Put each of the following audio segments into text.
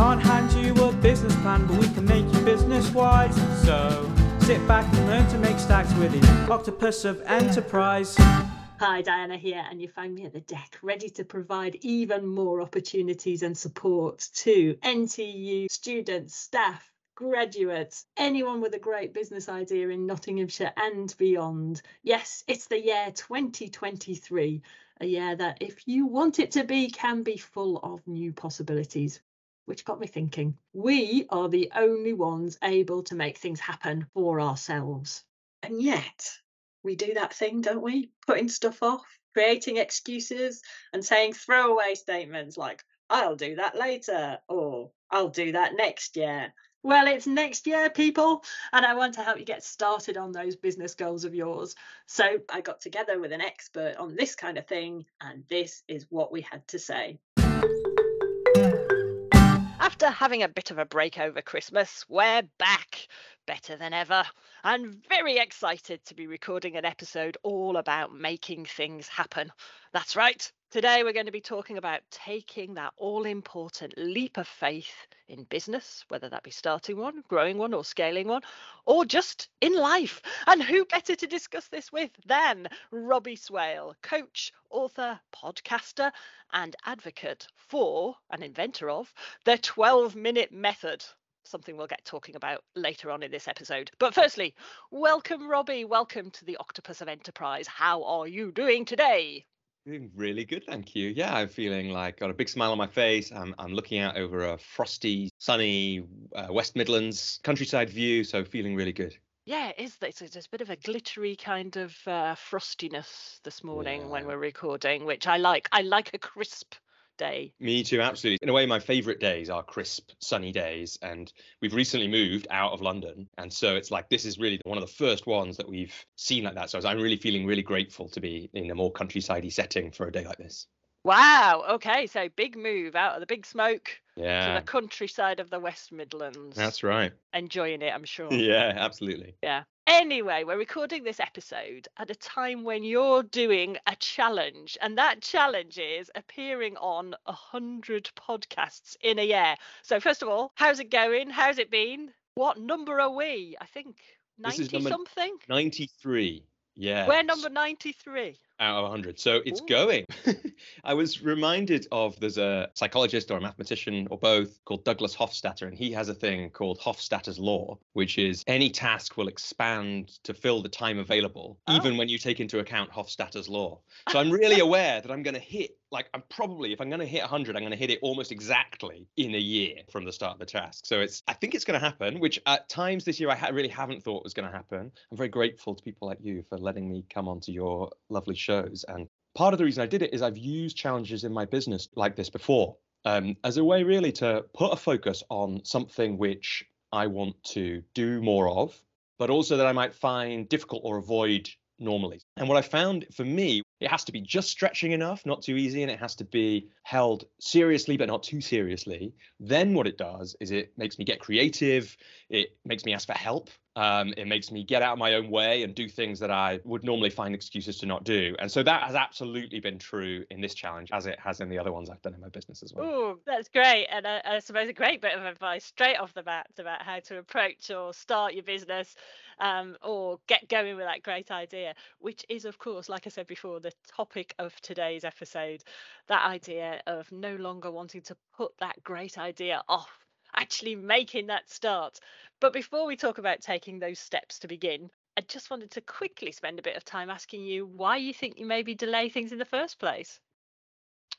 can't hand you a business plan, but we can make you business wise. So sit back and learn to make stacks with the octopus of enterprise. Hi, Diana here, and you find me at the deck, ready to provide even more opportunities and support to NTU students, staff, graduates, anyone with a great business idea in Nottinghamshire and beyond. Yes, it's the year 2023, a year that, if you want it to be, can be full of new possibilities. Which got me thinking, we are the only ones able to make things happen for ourselves. And yet, we do that thing, don't we? Putting stuff off, creating excuses, and saying throwaway statements like, I'll do that later, or I'll do that next year. Well, it's next year, people, and I want to help you get started on those business goals of yours. So I got together with an expert on this kind of thing, and this is what we had to say. After having a bit of a break over Christmas, we're back better than ever. I'm very excited to be recording an episode all about making things happen. That's right. Today, we're going to be talking about taking that all important leap of faith in business, whether that be starting one, growing one, or scaling one, or just in life. And who better to discuss this with than Robbie Swale, coach, author, podcaster, and advocate for and inventor of the 12 minute method something we'll get talking about later on in this episode. But firstly, welcome, Robbie. Welcome to the Octopus of Enterprise. How are you doing today? Doing really good, thank you. Yeah, I'm feeling like got a big smile on my face. I'm I'm looking out over a frosty, sunny uh, West Midlands countryside view, so feeling really good. Yeah, it is. It's, it's a bit of a glittery kind of uh, frostiness this morning yeah. when we're recording, which I like. I like a crisp day. Me too, absolutely. In a way, my favorite days are crisp, sunny days. And we've recently moved out of London. And so it's like this is really one of the first ones that we've seen like that. So I'm really feeling really grateful to be in a more countrysidey setting for a day like this. Wow. Okay. So big move out of the big smoke yeah. to the countryside of the West Midlands. That's right. Enjoying it, I'm sure. Yeah, absolutely. Yeah. Anyway, we're recording this episode at a time when you're doing a challenge, and that challenge is appearing on a hundred podcasts in a year. So, first of all, how's it going? How's it been? What number are we? I think ninety something. Ninety-three. Yeah. We're number ninety-three out of 100 so it's Ooh. going i was reminded of there's a psychologist or a mathematician or both called douglas hofstadter and he has a thing called hofstadter's law which is any task will expand to fill the time available oh. even when you take into account hofstadter's law so i'm really aware that i'm going to hit like i'm probably if i'm going to hit 100 i'm going to hit it almost exactly in a year from the start of the task so it's i think it's going to happen which at times this year i ha- really haven't thought was going to happen i'm very grateful to people like you for letting me come onto your lovely shows. And part of the reason I did it is I've used challenges in my business like this before um, as a way really to put a focus on something which I want to do more of, but also that I might find difficult or avoid normally. And what I found for me, it has to be just stretching enough, not too easy, and it has to be held seriously, but not too seriously. Then what it does is it makes me get creative. It makes me ask for help. Um, it makes me get out of my own way and do things that I would normally find excuses to not do. And so that has absolutely been true in this challenge, as it has in the other ones I've done in my business as well. Oh, that's great. And I, I suppose a great bit of advice straight off the bat about how to approach or start your business um, or get going with that great idea, which is, of course, like I said before, the topic of today's episode that idea of no longer wanting to put that great idea off, actually making that start. But before we talk about taking those steps to begin, I just wanted to quickly spend a bit of time asking you why you think you maybe delay things in the first place.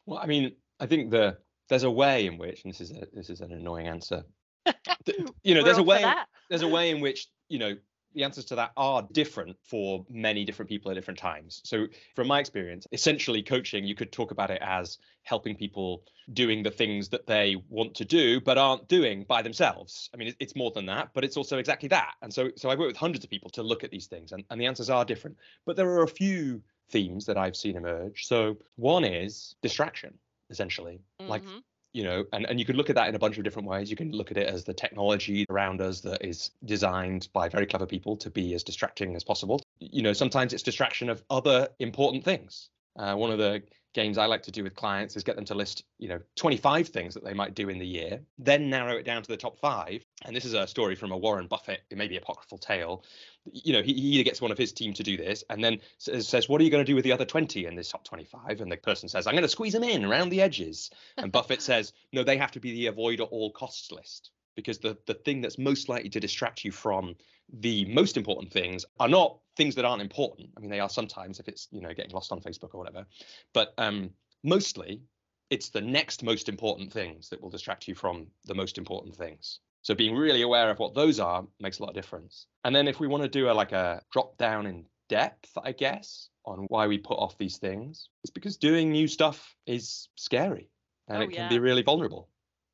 Well, I mean, I think the there's a way in which, and this is a, this is an annoying answer. you know, there's a way there's a way in which you know the answers to that are different for many different people at different times. So, from my experience, essentially coaching, you could talk about it as helping people doing the things that they want to do but aren't doing by themselves. I mean, it's more than that, but it's also exactly that. And so, so I work with hundreds of people to look at these things, and, and the answers are different. But there are a few themes that I've seen emerge. So, one is distraction, essentially. Mm-hmm. Like you know and, and you can look at that in a bunch of different ways. You can look at it as the technology around us that is designed by very clever people to be as distracting as possible. You know sometimes it's distraction of other important things Uh, one of the games I like to do with clients is get them to list, you know, 25 things that they might do in the year, then narrow it down to the top five. And this is a story from a Warren Buffett, it may be apocryphal tale. You know, he, he either gets one of his team to do this and then says, says, What are you going to do with the other 20 in this top 25? And the person says, I'm going to squeeze them in around the edges. And Buffett says, No, they have to be the avoid at all costs list because the, the thing that's most likely to distract you from the most important things are not things that aren't important. I mean, they are sometimes if it's you know getting lost on Facebook or whatever, but um, mostly it's the next most important things that will distract you from the most important things. So being really aware of what those are makes a lot of difference. And then if we want to do a like a drop down in depth, I guess, on why we put off these things, it's because doing new stuff is scary and Oh, it can yeah. be really vulnerable.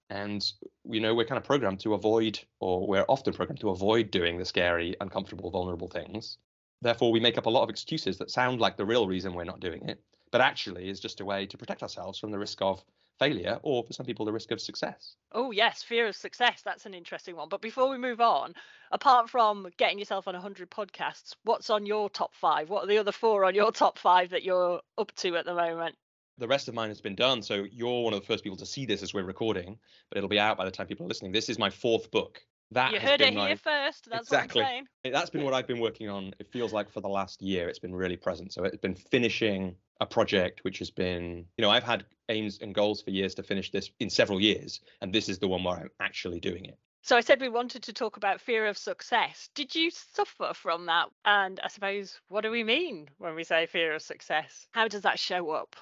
And you know, we're kind of programmed to avoid, or we're often programmed to avoid doing the scary, uncomfortable, vulnerable things. Therefore, we make up a lot of excuses that sound like the real reason we're not doing it, but actually is just a way to protect ourselves from the risk of failure, or for some people, the risk of success. Oh, yes, fear of success. That's an interesting one. But before we move on, apart from getting yourself on 100 podcasts, what's on your top five? What are the other four on your top five that you're up to at the moment? The rest of mine has been done, so you're one of the first people to see this as we're recording, but it'll be out by the time people are listening. This is my fourth book. That you heard it my- here first. That's Exactly. what I'm saying. that's been what I've been working on. It feels like for the last year, it's been really present. So it's been finishing a project which has been, you know, I've had aims and goals for years to finish this in several years, and this is the one where I'm actually doing it. So I said we wanted to talk about fear of success. Did you suffer from that? And I suppose, what do we mean when we say fear of success? How does that show up?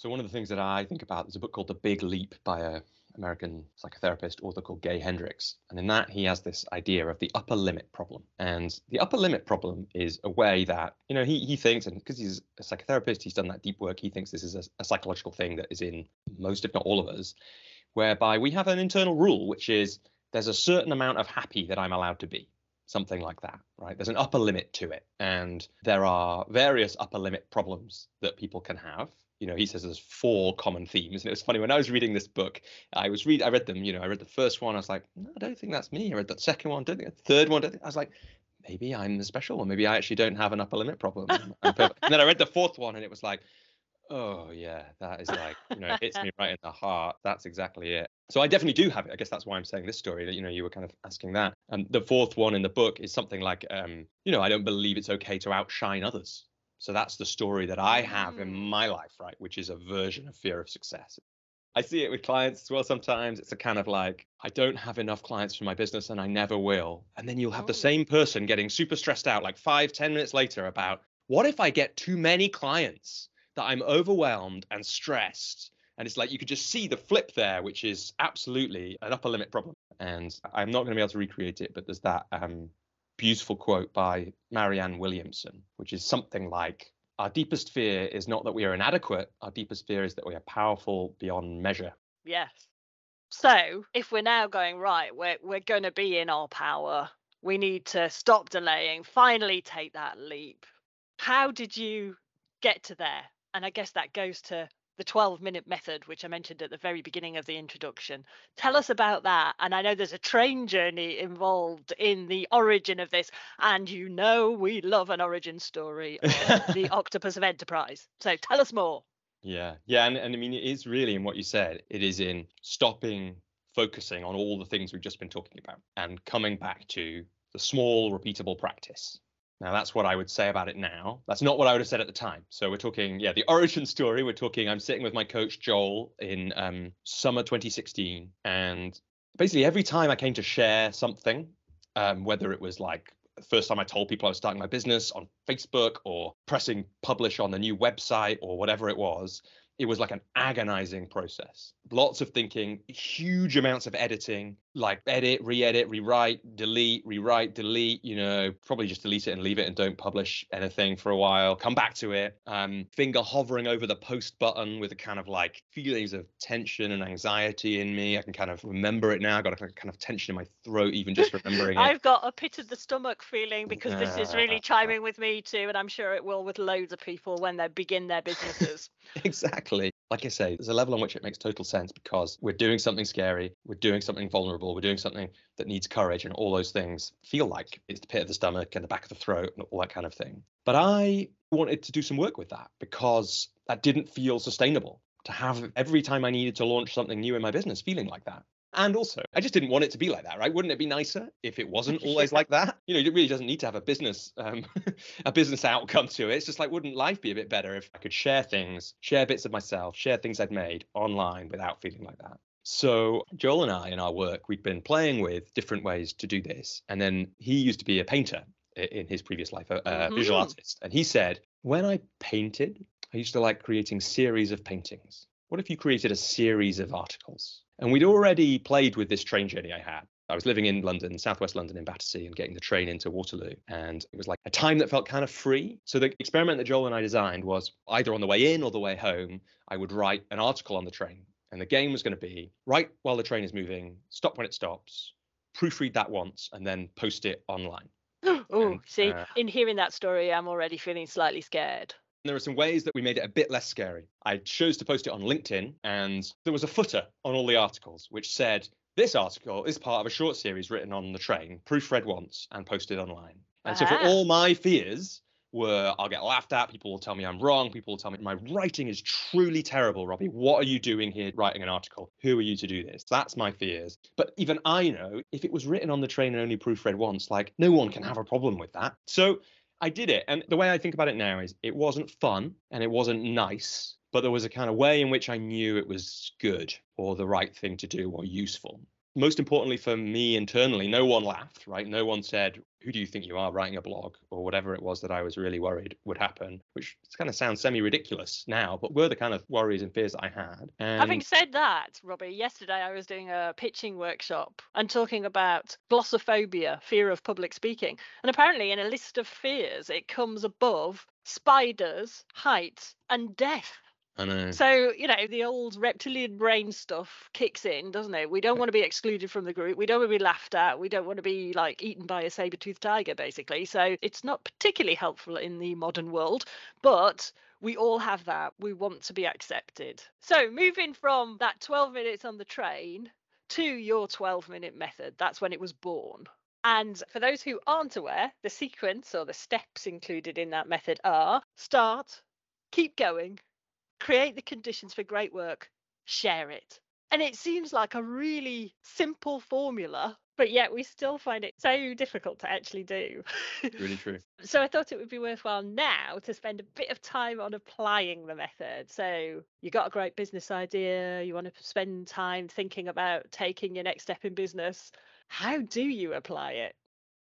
So one of the things that I think about there's a book called The Big Leap by a American psychotherapist author called Gay Hendricks, and in that he has this idea of the upper limit problem. And the upper limit problem is a way that you know he he thinks, and because he's a psychotherapist, he's done that deep work. He thinks this is a, a psychological thing that is in most, if not all of us, whereby we have an internal rule, which is there's a certain amount of happy that I'm allowed to be something like that, right? There's an upper limit to it. And there are various upper limit problems that people can have. You know, he says there's four common themes. And it was funny when I was reading this book, I was read I read them, you know, I read the first one, I was like, no, I don't think that's me. I read the second one, don't think the third one, don't think I was like, maybe I'm the special one. Maybe I actually don't have an upper limit problem. And then I read the fourth one and it was like, oh yeah, that is like, you know, it hits me right in the heart. That's exactly it. So I definitely do have it. I guess that's why I'm saying this story. That you know, you were kind of asking that. And the fourth one in the book is something like, um, you know, I don't believe it's okay to outshine others. So that's the story that I have in Mm. my life, right? Which is a version of fear of success. I see it with clients as well sometimes. It's a kind of like, I don't have enough clients for my business and I never will. And then you'll have the Oh. same person getting super stressed out like five, ten minutes later about what if I get too many clients that I'm overwhelmed and stressed? And it's like you could just see the flip there, which is absolutely an upper limit problem. And I'm not going to be able to recreate it, but there's that um, beautiful quote by Marianne Williamson, which is something like, Our deepest fear is not that we are inadequate, our deepest fear is that we are powerful beyond measure. Yes. So if we're now going right, we're we're going to be in our power. We need to stop delaying. Finally, take that leap. How did you get to there? And I guess that goes to the 12 minute method, which I mentioned at the very beginning of the introduction. Tell us about that. And I know there's a train journey involved in the origin of this. And you know, we love an origin story of the Octopus of Enterprise. So tell us more. Yeah, yeah, and, and I mean, it is really in what you said. It is in stopping focusing on all the things we've just been talking about and coming back to the small, repeatable practice. Now, that's what I would say about it now. That's not what I would have said at the time. So we're talking, yeah, the origin story. We're talking. I'm sitting with my coach Joel in um, summer 2016, and basically every time I came to share something, um, whether it was like first time I told people I was starting my business on Facebook or pressing publish on the new website or whatever it was, it was like an agonizing process. Lots of thinking, huge amounts of editing, like edit, re-edit, rewrite, delete, rewrite, delete, you know, probably just delete it and leave it and don't publish anything for a while, come back to it, um, finger hovering over the post button with a kind of like feelings of tension and anxiety in me. I can kind of remember it now. I got a kind of tension in my throat, even just remembering it. I've got a pit of the stomach feeling because this is really chiming with me too, and I'm sure it will with loads of people when they begin their businesses. exactly like I say, there's a level on which it makes total sense because we're doing something scary, we're doing something vulnerable, we're doing something that needs courage, and all those things feel like it's the pit of the stomach and the back of the throat and all that kind of thing. But I wanted to do some work with that because that didn't feel sustainable to have every time I needed to launch something new in my business feeling like that. And also, I just didn't want it to be like that, right? Wouldn't it be nicer if it wasn't always like that? You know, it really doesn't need to have a business, um, a business outcome to it. It's just like, wouldn't life be a bit better if I could share things, share bits of myself, share things I'd made online without feeling like that? So Joel and I, in our work, we'd been playing with different ways to do this. And then he used to be a painter in his previous life, a, a mm-hmm. visual artist, and he said, when I painted, I used to like creating series of paintings. What if you created a series of articles? And we'd already played with this train journey I had. I was living in London, southwest London in Battersea, and getting the train into Waterloo. And it was like a time that felt kind of free. So the experiment that Joel and I designed was either on the way in or the way home, I would write an article on the train. And the game was going to be write while the train is moving, stop when it stops, proofread that once, and then post it online. oh, see, uh, in hearing that story, I'm already feeling slightly scared. There are some ways that we made it a bit less scary. I chose to post it on LinkedIn, and there was a footer on all the articles which said, This article is part of a short series written on the train, proofread once, and posted online. And so, for ah. all my fears, were I'll get laughed at, people will tell me I'm wrong, people will tell me my writing is truly terrible, Robbie. What are you doing here writing an article? Who are you to do this? That's my fears. But even I know if it was written on the train and only proofread once, like no one can have a problem with that. So I did it. And the way I think about it now is it wasn't fun and it wasn't nice, but there was a kind of way in which I knew it was good or the right thing to do or useful most importantly for me internally, no one laughed, right? No one said, Who do you think you are writing a blog or whatever it was that I was really worried would happen, which kind of sounds semi ridiculous now, but were the kind of worries and fears that I had. And... Having said that, Robbie, yesterday I was doing a pitching workshop and talking about glossophobia, fear of public speaking. And apparently, in a list of fears, it comes above spiders, heights, and death. I know. So, you know, the old reptilian brain stuff kicks in, doesn't it? We don't want to be excluded from the group. We don't want to be laughed at. We don't want to be like eaten by a saber toothed tiger, basically. So it's not particularly helpful in the modern world, but we all have that. We want to be accepted. So moving from that 12 minutes on the train to your 12 minute method, that's when it was born. And for those who aren't aware, the sequence or the steps included in that method are start, keep going, create the conditions for great work, share it. And it seems like a really simple formula, but yet we still find it so difficult to actually do. really true. so I thought it would be worthwhile now to spend a bit of time on applying the method. So you got a great business idea, you want to spend time thinking about taking your next step in business. How do you apply it?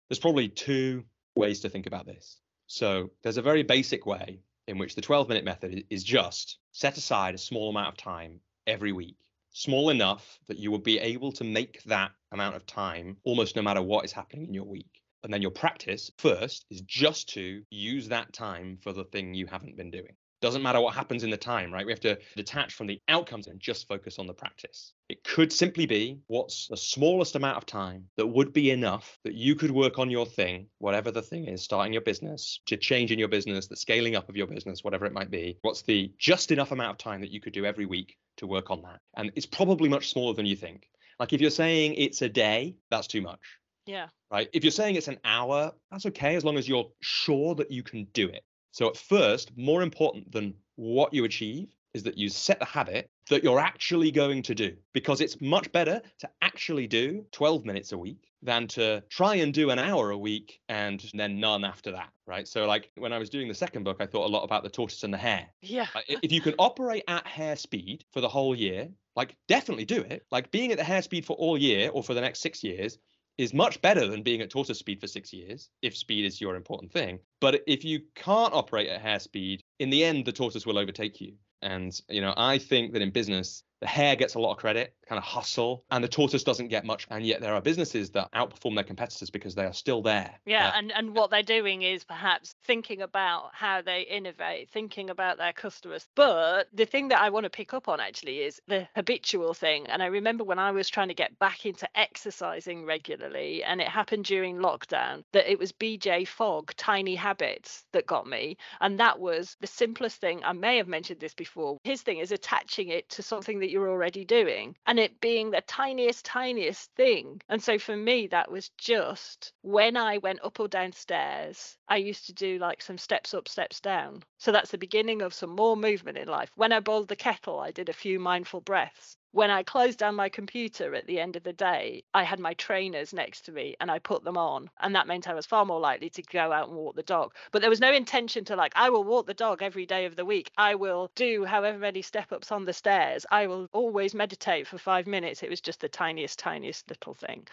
There's probably two ways to think about this. So there's a very basic way in which the 12 minute method is just set aside a small amount of time every week, small enough that you will be able to make that amount of time almost no matter what is happening in your week. And then your practice first is just to use that time for the thing you haven't been doing. Doesn't matter what happens in the time, right? We have to detach from the outcomes and just focus on the practice. It could simply be what's the smallest amount of time that would be enough that you could work on your thing, whatever the thing is, starting your business, to change in your business, the scaling up of your business, whatever it might be. What's the just enough amount of time that you could do every week to work on that? And it's probably much smaller than you think. Like if you're saying it's a day, that's too much. Yeah. Right. If you're saying it's an hour, that's okay as long as you're sure that you can do it. So, at first, more important than what you achieve is that you set the habit that you're actually going to do because it's much better to actually do 12 minutes a week than to try and do an hour a week and then none after that right? So like when i was doing the second book i thought a lot about the tortoise and the hare. Yeah. Uh, if you can operate at hare speed for the whole year like definitely do it. Like being at the hare speed for all year or for the next 6 years is much better than being at tortoise speed for six years, if speed is your important thing. But if you can't operate at hare speed, in the end, the tortoise will overtake you. And, you know, I think that in business, The hare gets a lot of credit, kind of hustle, and the tortoise doesn't get much. And yet there are businesses that outperform their competitors because they are still there. Yeah, Uh, and, and what they're doing is perhaps thinking about how they innovate, thinking about their customers. But the thing that I want to pick up on actually is the habitual thing. And I remember when I was trying to get back into exercising regularly, and it happened during lockdown, that it was BJ Fogg, Tiny Habits, that got me. And that was the simplest thing. I may have mentioned this before. His thing is attaching it to something that you're already doing and it being the tiniest, tiniest thing. And so for me, that was just when I went up or downstairs, I used to do like some steps up, steps down. So that's the beginning of some more movement in life. When I boiled the kettle, I did a few mindful breaths when I closed down my computer at the end of the day, I had my trainers next to me and I put them on. And that meant I was far more likely to go out and walk the dog. But there was no intention to, like, I will walk the dog every day of the week. I will do however many step ups on the stairs. I will always meditate for five minutes. It was just the tiniest, tiniest little thing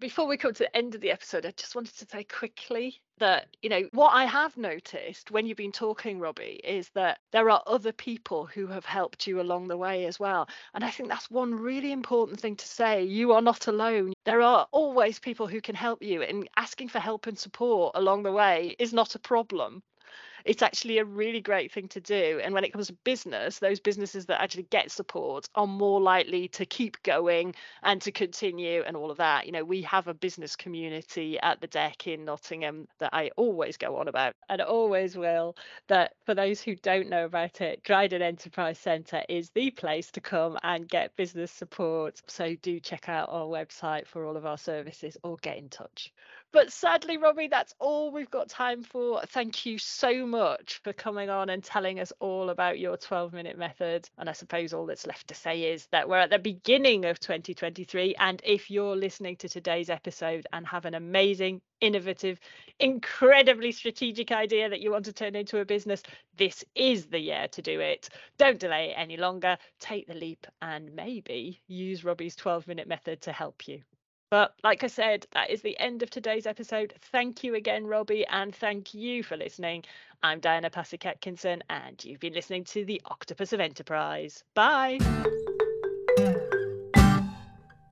before we come to the end of the episode, I just wanted to say quickly that, you know, what I have noticed when you've been talking, Robbie, is that there are other people who have helped you along the way as well. And I think that's one really important thing to say. You are not alone. There are always people who can help you, and asking for help and support along the way is not a problem it's actually a really great thing to do. And when it comes to business, those businesses that actually get support are more likely to keep going and to continue and all of that. You know, we have a business community at the deck in Nottingham that I always go on about and always will. That for those who don't know about it, Dryden Enterprise Centre is the place to come and get business support. So do check out our website for all of our services or get in touch. But sadly, Robbie, that's all we've got time for. Thank you so much for coming on and telling us all about your 12 minute method. And I suppose all that's left to say is that we're at the beginning of 2023. And if you're listening to today's episode and have an amazing, innovative, incredibly strategic idea that you want to turn into a business, this is the year to do it. Don't delay it any longer. Take the leap and maybe use Robbie's 12 minute method to help you. But like I said, that is the end of today's episode. Thank you again, Robbie, and thank you for listening. I'm Diana Pasek Atkinson, and you've been listening to the Octopus of Enterprise. Bye.